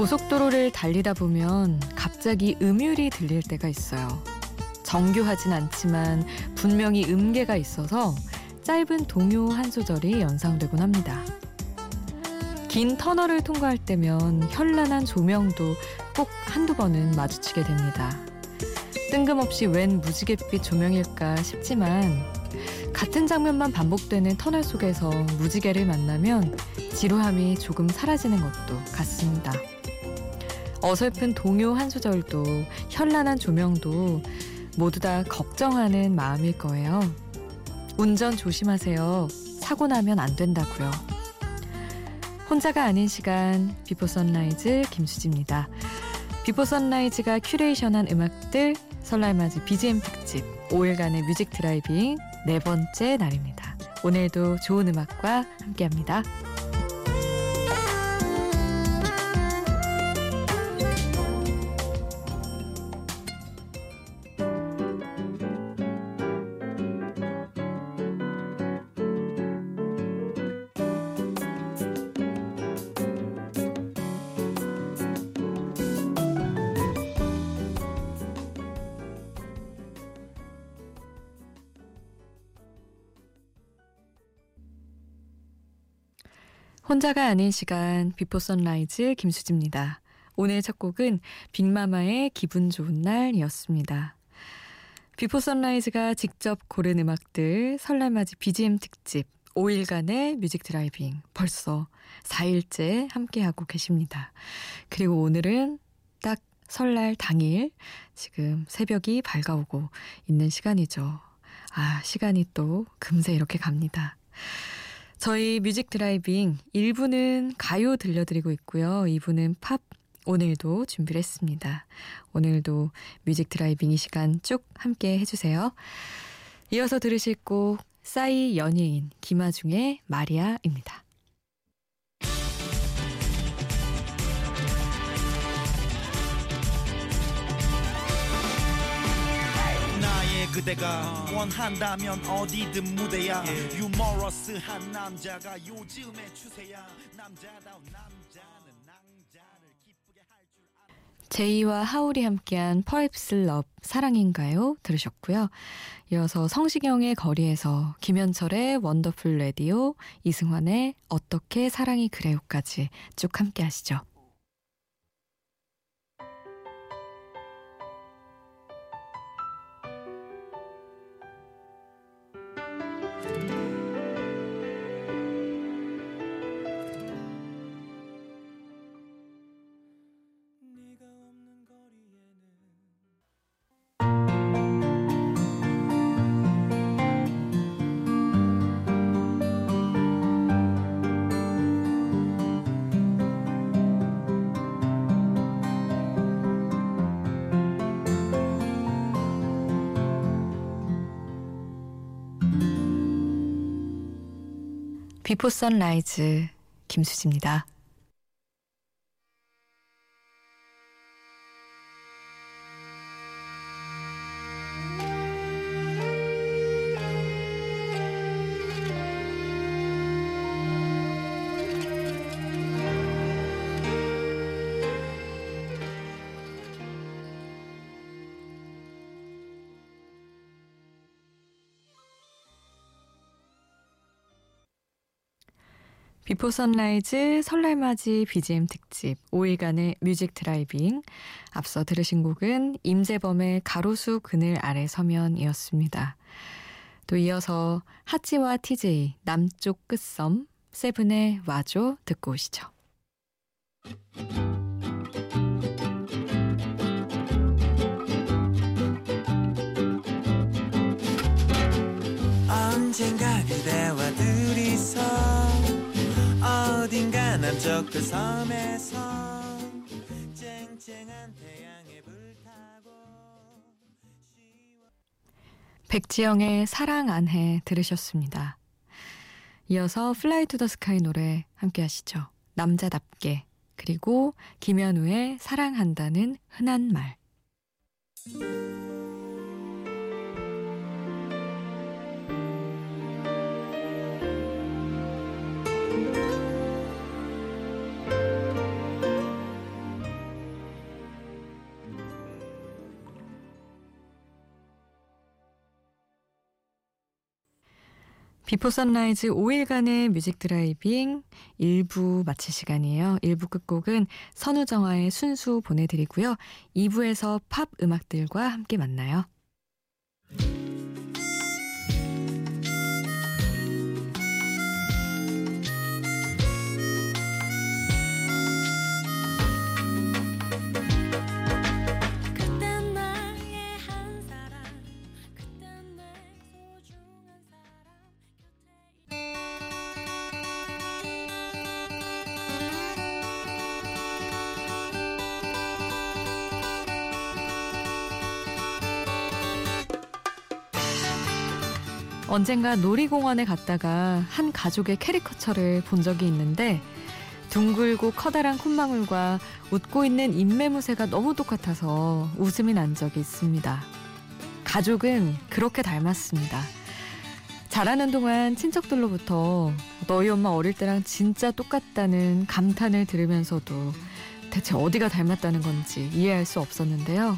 고속도로를 달리다 보면 갑자기 음율이 들릴 때가 있어요. 정교하진 않지만 분명히 음계가 있어서 짧은 동요 한 소절이 연상되곤 합니다. 긴 터널을 통과할 때면 현란한 조명도 꼭 한두 번은 마주치게 됩니다. 뜬금없이 웬 무지갯빛 조명일까 싶지만 같은 장면만 반복되는 터널 속에서 무지개를 만나면 지루함이 조금 사라지는 것도 같습니다. 어설픈 동요 한 소절도 현란한 조명도 모두 다 걱정하는 마음일 거예요. 운전 조심하세요. 사고 나면 안 된다고요. 혼자가 아닌 시간 Before Sunrise 김수지입니다. Before Sunrise가 큐레이션한 음악들 설날 맞이 BGM 특집 5일간의 Music Driving 네 번째 날입니다. 오늘도 좋은 음악과 함께합니다. 혼자가 아닌 시간 Before Sunrise 김수지입니다. 오늘 첫 곡은 빅마마의 기분 좋은 날이었습니다. Before Sunrise가 직접 고른 음악들 설날맞이 BGM 특집 5일간의 Music Driving 벌써 4일째 함께하고 계십니다. 그리고 오늘은 딱 설날 당일 지금 새벽이 밝아오고 있는 시간이죠. 아, 시간이 또 금세 이렇게 갑니다. 저희 Music Driving 1부는 가요 들려드리고 있고요. 2부는 팝 오늘도 준비를 했습니다. 오늘도 Music Driving 이 시간 쭉 함께 해주세요. 이어서 들으실 곡 싸이 연예인 김아중의 마리아입니다. 그대가 원한다면 어디든 무대야 유머러스한 남자가 요즘의 추세야 남자다운 남자는 낭자를 기쁘게 할줄 제이와 하울이 함께한 Perhaps Love 사랑인가요? 들으셨고요. 이어서 성시경의 거리에서 김현철의 Wonderful Radio 이승환의 어떻게 사랑이 그래요까지 쭉 함께 하시죠. 비포 선라이즈 김수지입니다. Before Sunrise 설날맞이 BGM 특집 5일간의 Music Driving 앞서 들으신 곡은 임재범의 가로수 그늘 아래 서면이었습니다. 또 이어서 하찌와 TJ 남쪽 끝섬 세븐의 와줘 듣고 오시죠. 언젠가 남쪽 그 섬에서 쨍쨍한 태양에 불타고 백지영의 사랑 안 해 들으셨습니다. 이어서 플라이 투 더 스카이 노래 함께 하시죠. 남자답게 그리고 김연우의 사랑한다는 흔한 말 Before Sunrise 5일간의 Music Driving 1부 마칠 시간이에요. 1부 끝곡은 선우정아의 순수 보내드리고요. 2부에서 팝 음악들과 함께 만나요. 언젠가 놀이공원에 갔다가 한 가족의 캐리커처를 본 적이 있는데 둥글고 커다란 콧망울과 웃고 있는 인매무새가 너무 똑같아서 웃음이 난 적이 있습니다. 가족은 그렇게 닮았습니다. 자라는 동안 친척들로부터 너희 엄마 어릴 때랑 진짜 똑같다는 감탄을 들으면서도 대체 어디가 닮았다는 건지 이해할 수 없었는데요.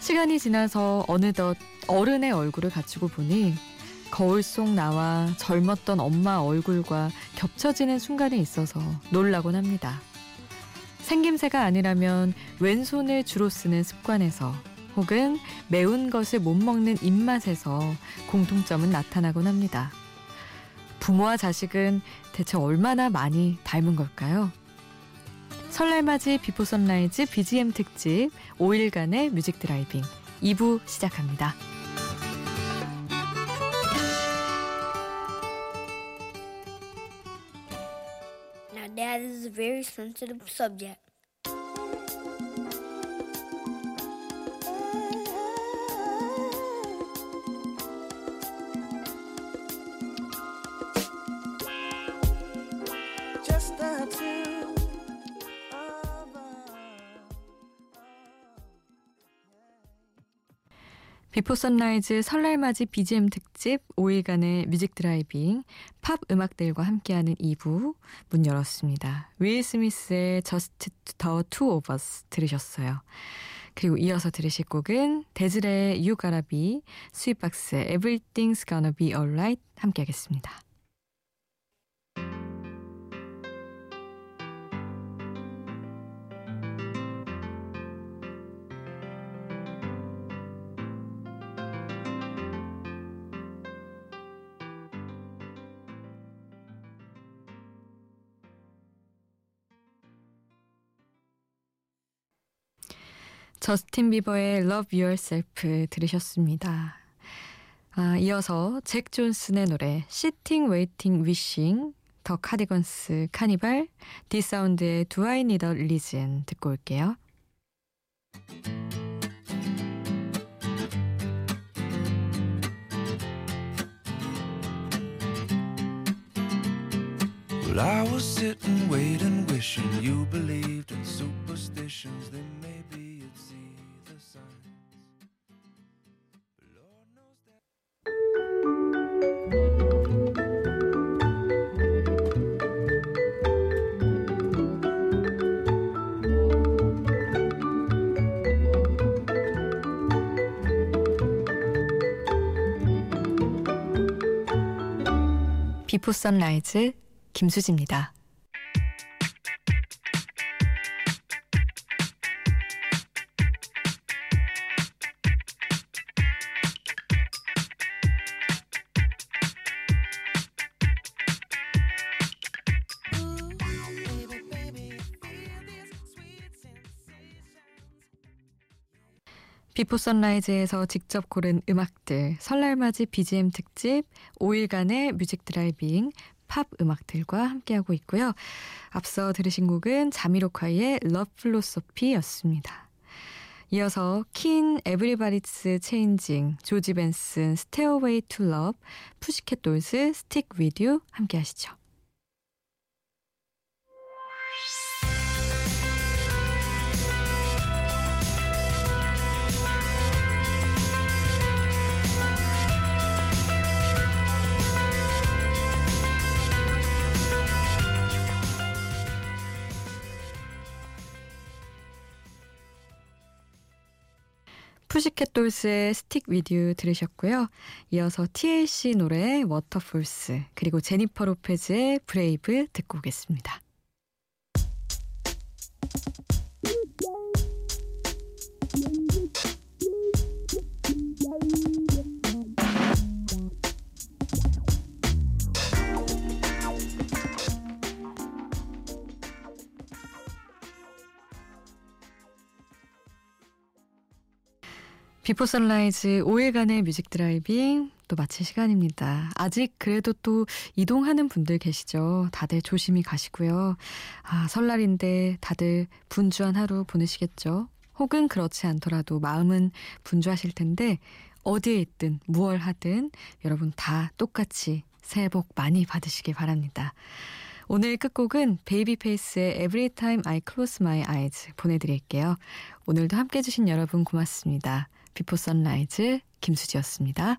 시간이 지나서 어느덧 어른의 얼굴을 갖추고 보니 거울 속 나와 젊었던 엄마 얼굴과 겹쳐지는 순간이 있어서 놀라곤 합니다. 생김새가 아니라면 왼손을 주로 쓰는 습관에서 혹은 매운 것을 못 먹는 입맛에서 공통점은 나타나곤 합니다. 부모와 자식은 대체 얼마나 많이 닮은 걸까요? 설날맞이 비포 선라이즈 BGM 특집 5일간의 뮤직 드라이빙 2부 시작합니다. Dad is a very sensitive subject. Before Sunrise 설날맞이 BGM 특집 5일간의 Music Driving 팝 음악들과 함께하는 2부 문 열었습니다. 윌 스미스의 Just the Two of Us 들으셨어요. 그리고 이어서 들으실 곡은 데즈레의 You Gotta Be, 스윗박스의 Everything's Gonna Be Alright 함께하겠습니다. 저스틴 비버의 Love Yourself 들으셨습니다. 아, 이어서 잭 존슨의 노래 Sitting, Waiting, Wishing, 더 카디건스 카니발, 디사운드의 Do I Need a Reason 듣고 올게요. Superstitions. They maybe 비포 선라이즈 김수지입니다. 비포 선라이즈에서 직접 고른 음악들, 설날맞이 BGM 특집, 5일간의 Music Driving, 팝 음악들과 함께하고 있고요. 앞서 들으신 곡은 자미로콰이의 Love Foolosophy였습니다. 이어서 킨, Everybody's Changing, 조지 벤슨, Stairway to Love, 푸시켓 돌스, Stickwitu 함께 하시죠. 푸시캣 돌스의 Stickwitu 들으셨고요. 이어서 TLC 노래 Waterfalls 그리고 제니퍼 로페즈의 Brave 듣고 오겠습니다. Before Sunrise 5일간의 Music Driving 또 마칠 시간입니다. 아직 그래도 또 이동하는 분들 계시죠. 다들 조심히 가시고요. 아, 설날인데 다들 분주한 하루 보내시겠죠. 혹은 그렇지 않더라도 마음은 분주하실 텐데 어디에 있든 무얼 하든 여러분 다 똑같이 새해 복 많이 받으시길 바랍니다. 오늘 끝곡은 베이비페이스의 Every Time I Close My Eyes 보내드릴게요. 오늘도 함께 해주신 여러분 고맙습니다. 비포 선라이즈 김수지였습니다.